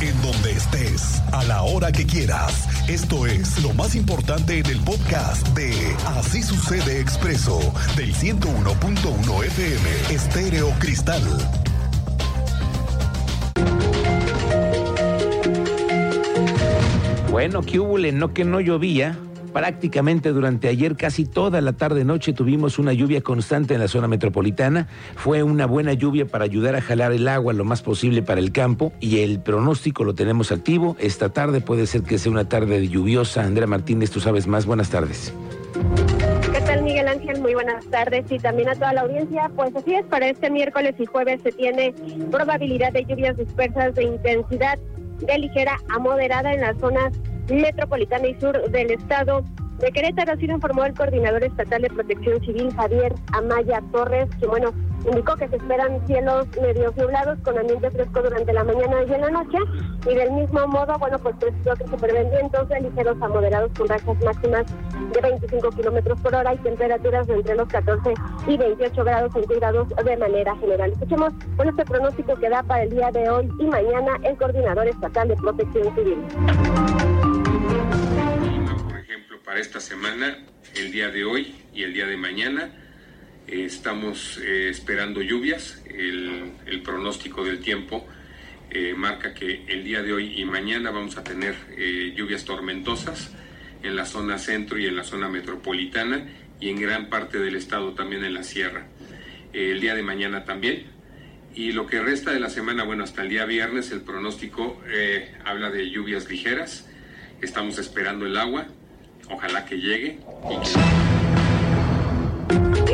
en donde estés, a la hora que quieras. Esto es lo más importante en el podcast de Así sucede expreso del 101.1 FM Estéreo Cristal. Bueno, que hubo, no que no llovía. Prácticamente durante ayer, casi toda la tarde-noche, tuvimos una lluvia constante en la zona metropolitana. Fue una buena lluvia para ayudar a jalar el agua lo más posible para el campo y el pronóstico lo tenemos activo. Esta tarde puede ser que sea una tarde lluviosa. Andrea Martínez, tú sabes más. Buenas tardes. ¿Qué tal Miguel Ángel? Muy buenas tardes y también a toda la audiencia. Pues así es, para este miércoles y jueves se tiene probabilidad de lluvias dispersas de intensidad de ligera a moderada en las zonas metropolitana y sur del estado de Querétaro, así lo informó el coordinador estatal de protección civil, Javier Amaya Torres, que bueno, indicó que se esperan cielos medio nublados con ambiente fresco durante la mañana y en la noche. Y del mismo modo, bueno, pues precisó que se prevén vientos de ligeros a moderados con rachas máximas de 25 kilómetros por hora y temperaturas de entre los 14 y 28 grados centígrados de manera general. Escuchemos con este pronóstico que da para el día de hoy y mañana el coordinador estatal de protección civil para esta semana, el día de hoy y el día de mañana. Eh, estamos eh, esperando lluvias. El, pronóstico del tiempo eh, marca que el día de hoy y mañana vamos a tener lluvias tormentosas en la zona centro y en la zona metropolitana y en gran parte del estado también en la sierra. el día de mañana también. Y lo que resta de la semana, bueno, hasta el día viernes, el pronóstico habla de lluvias ligeras. Estamos esperando el agua, Ojalá que llegue. Y,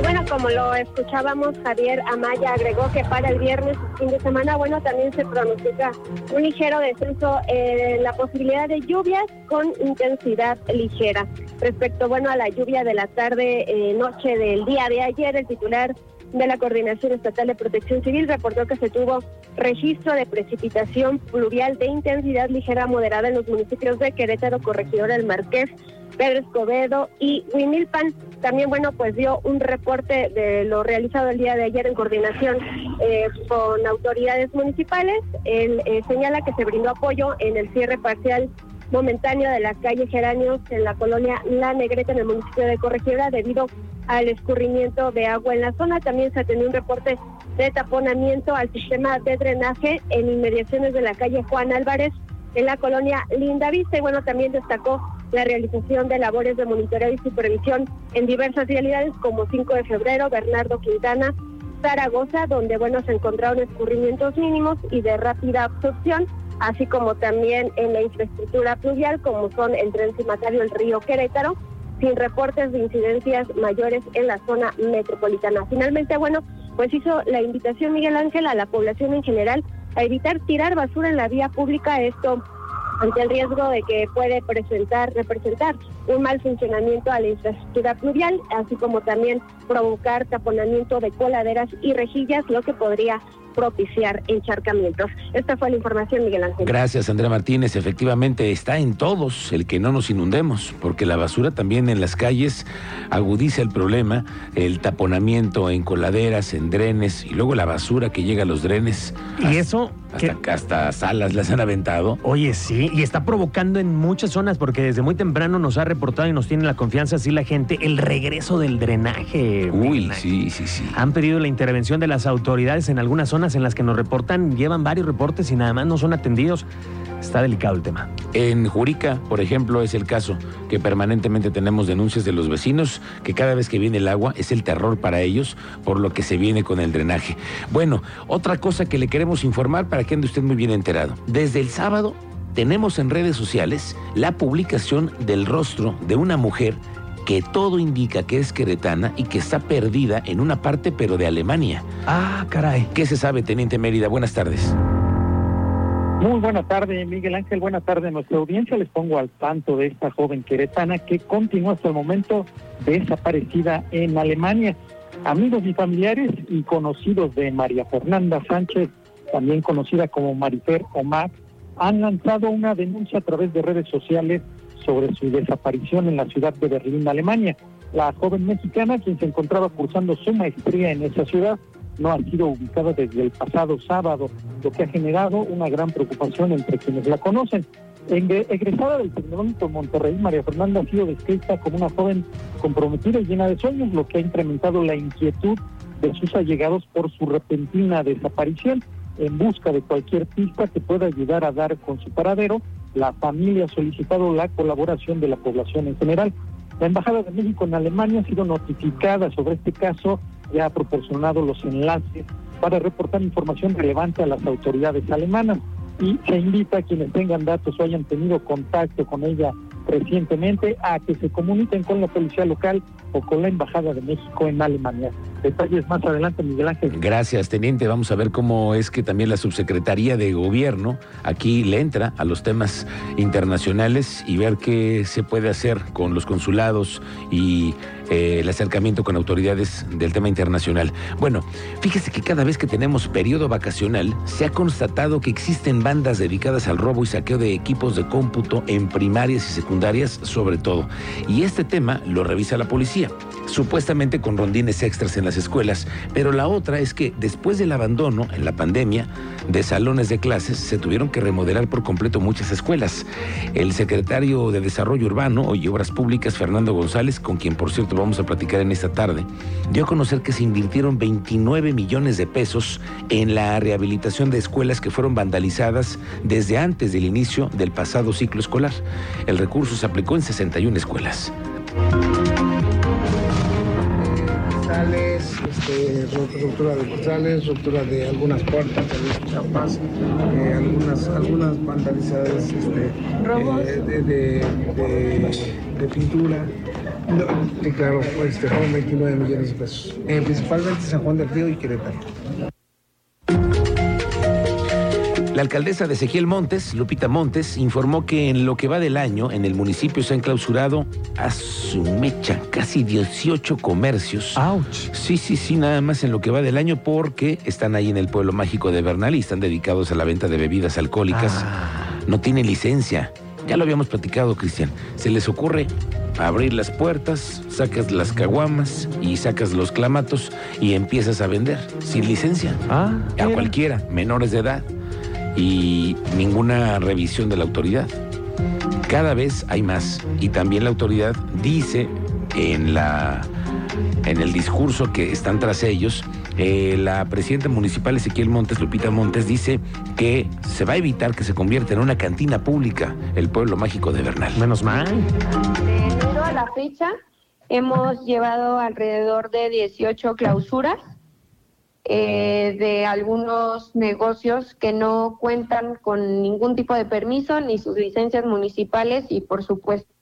bueno, como lo escuchábamos, Javier Amaya agregó que para el viernes fin de semana, bueno, también se pronostica un ligero descenso en la posibilidad de lluvias con intensidad ligera. Respecto, bueno, a la lluvia de la tarde, eh, noche del día de ayer, el titular de la Coordinación Estatal de Protección Civil reportó que se tuvo registro de precipitación pluvial de intensidad ligera moderada en los municipios de Querétaro, Corregidora del Marqués, Pedro Escobedo y Huimilpan. También, bueno, pues dio un reporte de lo realizado el día de ayer en coordinación eh, con autoridades municipales. Él eh, señala que se brindó apoyo en el cierre parcial momentáneo de la calle Geranios en la colonia La Negreta en el municipio de Corregidora debido al escurrimiento de agua en la zona. También se atendió un reporte de taponamiento al sistema de drenaje en inmediaciones de la calle Juan Álvarez en la colonia Linda Vista. Y bueno, también destacó la realización de labores de monitoreo y supervisión en diversas realidades como 5 de febrero, Bernardo Quintana, Zaragoza, donde bueno se encontraron escurrimientos mínimos y de rápida absorción, así como también en la infraestructura pluvial, como son el tren cimatario del río Querétaro, sin reportes de incidencias mayores en la zona metropolitana. Finalmente, bueno, pues hizo la invitación Miguel Ángel a la población en general a evitar tirar basura en la vía pública, esto ante el riesgo de que puede presentar, representar un mal funcionamiento a la infraestructura pluvial, así como también provocar taponamiento de coladeras y rejillas, lo que podría propiciar encharcamientos. Esta fue la información, Miguel Ángel. Gracias, Andrea Martínez. Efectivamente, está en todos el que no nos inundemos, porque la basura también en las calles agudiza el problema, el taponamiento en coladeras, en drenes, y luego la basura que llega a los drenes. Y eso... Hasta, hasta salas las han aventado. Oye, sí, y está provocando en muchas zonas, porque desde muy temprano nos ha reportado y nos tiene la confianza así la gente, el regreso del drenaje. Uy, sí, sí, sí. Han pedido la intervención de las autoridades en algunas zonas en las que nos reportan, llevan varios reportes y nada más no son atendidos. Está delicado el tema. En Jurica, por ejemplo, es el caso que permanentemente tenemos denuncias de los vecinos que cada vez que viene el agua es el terror para ellos por lo que se viene con el drenaje. Bueno, otra cosa que le queremos informar para que ande usted muy bien enterado. Desde el sábado tenemos en redes sociales la publicación del rostro de una mujer que todo indica que es queretana y que está perdida en una parte pero de Alemania. Ah, caray. ¿Qué se sabe, Teniente Mérida? Buenas tardes. Muy buena tarde, Miguel Ángel. Buena tarde a nuestra audiencia. Les pongo al tanto de esta joven queretana que continúa hasta el momento desaparecida en Alemania. Amigos y familiares y conocidos de María Fernanda Sánchez, también conocida como Marifer Omar, han lanzado una denuncia a través de redes sociales sobre su desaparición en la ciudad de Berlín, Alemania. La joven mexicana, quien se encontraba cursando su maestría en esa ciudad, no ha sido ubicada desde el pasado sábado, lo que ha generado una gran preocupación entre quienes la conocen. egresada del Tecnológico Monterrey, María Fernanda ha sido descrita como una joven comprometida y llena de sueños, lo que ha incrementado la inquietud de sus allegados por su repentina desaparición. En busca de cualquier pista que pueda ayudar a dar con su paradero, la familia ha solicitado la colaboración de la población en general. La Embajada de México en Alemania ha sido notificada sobre este caso y ha proporcionado los enlaces para reportar información relevante a las autoridades alemanas y se invita a quienes tengan datos o hayan tenido contacto con ella recientemente a que se comuniquen con la policía local o con la Embajada de México en Alemania. Detalles más adelante, Miguel Ángel. Gracias, teniente. Vamos a ver cómo es que también la subsecretaría de gobierno aquí le entra a los temas internacionales y ver qué se puede hacer con los consulados y eh, el acercamiento con autoridades del tema internacional. Bueno, fíjese que cada vez que tenemos periodo vacacional, se ha constatado que existen bandas dedicadas al robo y saqueo de equipos de cómputo en primarias y secundarias, sobre todo. Y este tema lo revisa la policía, supuestamente con rondines extras en las escuelas, pero la otra es que después del abandono en la pandemia de salones de clases, se tuvieron que remodelar por completo muchas escuelas. El secretario de Desarrollo Urbano y Obras Públicas, Fernando González, con quien por cierto vamos a platicar en esta tarde, dio a conocer que se invirtieron 29 millones de pesos en la rehabilitación de escuelas que fueron vandalizadas desde antes del inicio del pasado ciclo escolar. El recurso se aplicó en 61 escuelas. Este, ruptura de portales, ruptura de algunas puertas, de los chapas, eh, algunas, algunas vandalizadas este, eh, de, de, pintura. No, y claro, este, fueron 29 millones de pesos. Eh, principalmente San Juan del Río y Querétaro. La alcaldesa de Ezequiel Montes, Lupita Montes, informó que en lo que va del año, en el municipio se han clausurado a su mecha casi 18 comercios. ¡Auch! Sí, sí, sí, nada más en lo que va del año porque están ahí en el pueblo mágico de Bernal y están dedicados a la venta de bebidas alcohólicas. Ah. No tienen licencia. Ya lo habíamos platicado, Cristian. Se les ocurre abrir las puertas, sacas las caguamas y sacas los clamatos y empiezas a vender sin licencia. Ah, a cualquiera, menores de edad y ninguna revisión de la autoridad. Cada vez hay más y también la autoridad dice en la en el discurso que están tras ellos eh, la presidenta municipal Ezequiel Montes, Lupita Montes, dice que se va a evitar que se convierta en una cantina pública el pueblo mágico de Bernal. Menos mal. De enero a la fecha hemos llevado alrededor de 18 clausuras eh, de algunos negocios que no cuentan con ningún tipo de permiso ni sus licencias municipales y por supuesto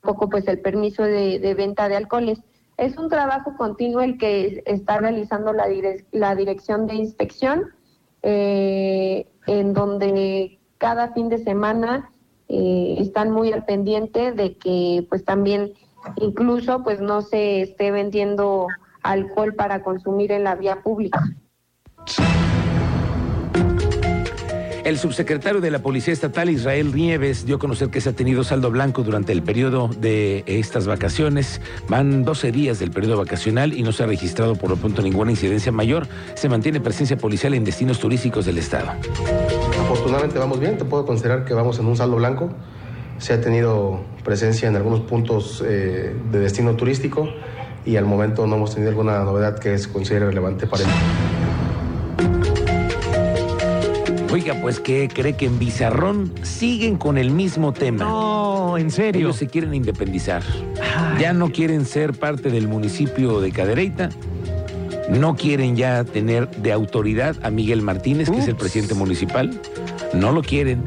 tampoco pues el permiso de, de venta de alcoholes. Es un trabajo continuo el que está realizando la, direc- la Dirección de Inspección, eh, en donde cada fin de semana eh, están muy al pendiente de que pues también incluso pues no se esté vendiendo alcohol para consumir en la vía pública. El subsecretario de la Policía Estatal, Israel Nieves, dio a conocer que se ha tenido saldo blanco durante el periodo de estas vacaciones. Van 12 días del periodo vacacional y no se ha registrado por lo pronto ninguna incidencia mayor. Se mantiene presencia policial en destinos turísticos del Estado. Afortunadamente vamos bien, te puedo considerar que vamos en un saldo blanco. Se ha tenido presencia en algunos puntos eh, de destino turístico y al momento no hemos tenido alguna novedad que se considere relevante para el Oiga, pues que cree que en Bizarrón siguen con el mismo tema. No, en serio. Ellos se quieren independizar. Ay. Ya no quieren ser parte del municipio de Cadereyta. No quieren ya tener de autoridad a Miguel Martínez, que es el presidente municipal. No lo quieren.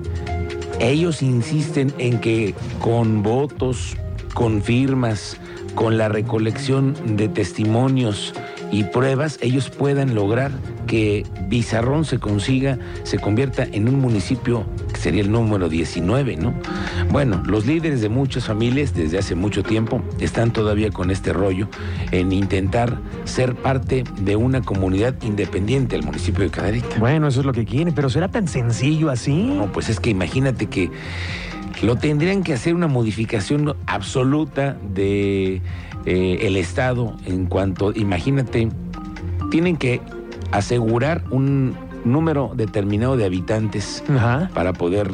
Ellos insisten en que con votos, con firmas, con la recolección de testimonios y pruebas, ellos puedan lograr que Bizarrón se consiga, se convierta en un municipio que sería el número 19, ¿no? Bueno, los líderes de muchas familias desde hace mucho tiempo están todavía con este rollo en intentar ser parte de una comunidad independiente al municipio de Cadereyta. Bueno, eso es lo que quieren, pero ¿será tan sencillo así? No, pues es que imagínate que lo tendrían que hacer una modificación absoluta de eh, el Estado en cuanto, imagínate, tienen que asegurar un número determinado de habitantes Ajá. para poder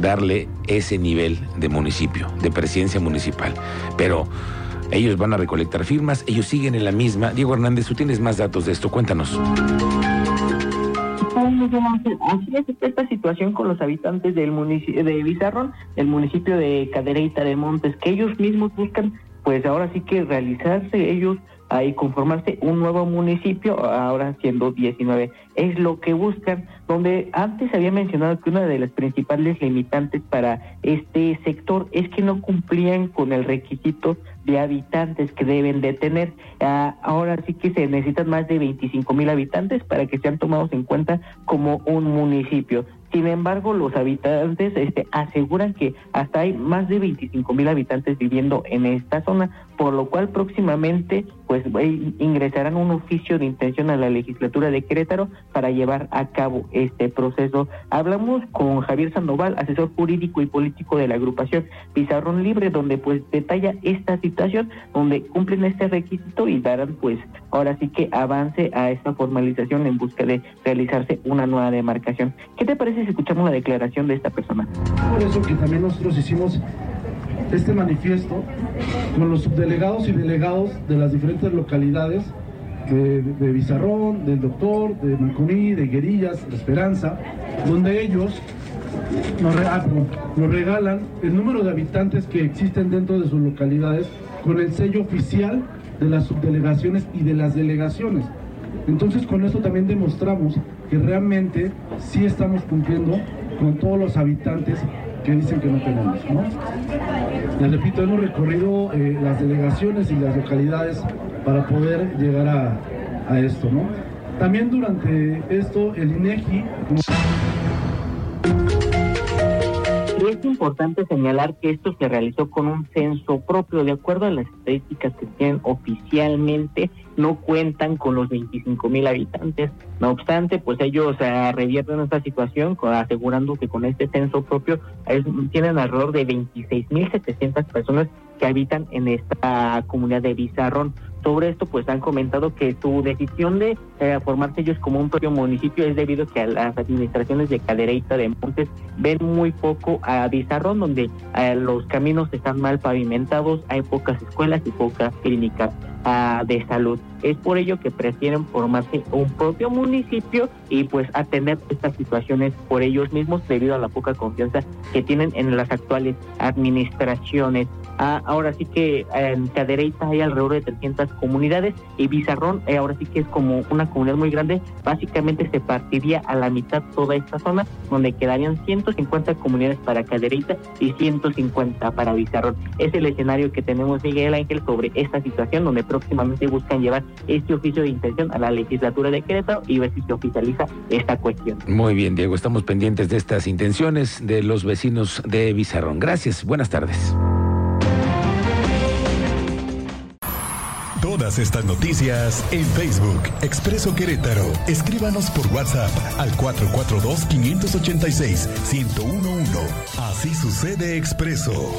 darle ese nivel de municipio, de presidencia municipal. Pero ellos van a recolectar firmas, ellos siguen en la misma. Diego Hernández, tú tienes más datos de esto, cuéntanos. Esta situación con los habitantes del municipio de Bizarrón, del municipio de Cadereyta de Montes, que ellos mismos buscan, pues ahora sí que realizarse ellos ahí conformarse un nuevo municipio, ahora siendo 19. Es lo que buscan, donde antes había mencionado que una de las principales limitantes para este sector es que no cumplían con el requisito de habitantes que deben de tener. Ah, ahora sí que se necesitan más de 25 mil habitantes para que sean tomados en cuenta como un municipio. Sin embargo, los habitantes este, aseguran que hasta hay más de 25 mil habitantes viviendo en esta zona, por lo cual próximamente pues ingresarán un oficio de intención a la legislatura de Querétaro para llevar a cabo este proceso. Hablamos con Javier Sandoval, asesor jurídico y político de la agrupación Pizarrón Libre, donde pues detalla esta situación, donde cumplen este requisito y darán pues ahora sí que avance a esta formalización en busca de realizarse una nueva demarcación. ¿Qué te parece si escuchamos la declaración de esta persona? Por eso que también nosotros hicimos este manifiesto con los subdelegados y delegados de las diferentes localidades de, de Bizarrón, del Doctor, de Manconí, de Guerillas, de Esperanza, donde ellos nos, ah, nos regalan el número de habitantes que existen dentro de sus localidades con el sello oficial de las subdelegaciones y de las delegaciones. Entonces con esto también demostramos que realmente sí estamos cumpliendo con todos los habitantes que dicen que no tenemos, ¿no? Les repito, hemos recorrido eh, las delegaciones y las localidades para poder llegar a, esto, ¿no? También durante esto el INEGI es importante señalar que esto se realizó con un censo propio. De acuerdo a las estadísticas que tienen oficialmente, no cuentan con los 25 mil habitantes. No obstante, pues ellos eh, revierten esta situación asegurando que con este censo propio tienen alrededor de 26 mil 700 personas que habitan en esta comunidad de Bizarrón. Sobre esto, pues han comentado que su decisión de eh, formarse ellos como un propio municipio es debido a que las administraciones de Cadereyta de Montes ven muy poco a Bizarrón, donde eh, los caminos están mal pavimentados, hay pocas escuelas y pocas clínicas ah, de salud. Es por ello que prefieren formarse un propio municipio y pues atender estas situaciones por ellos mismos debido a la poca confianza que tienen en las actuales administraciones. Ah, ahora sí que en Cadereyta hay alrededor de 300 comunidades y Bizarrón eh, ahora sí que es como una comunidad muy grande. Básicamente se partiría a la mitad toda esta zona donde quedarían 150 comunidades para Cadereyta y 150 para Bizarrón. Es el escenario que tenemos Miguel Ángel sobre esta situación donde próximamente buscan llevar este oficio de intención a la legislatura de Querétaro y ver si se oficializa esta cuestión. Muy bien, Diego, estamos pendientes de estas intenciones de los vecinos de Bizarrón. Gracias, buenas tardes. Estas noticias en Facebook, Expreso Querétaro. Escríbanos por WhatsApp al 442-586-1011. Así sucede Expreso.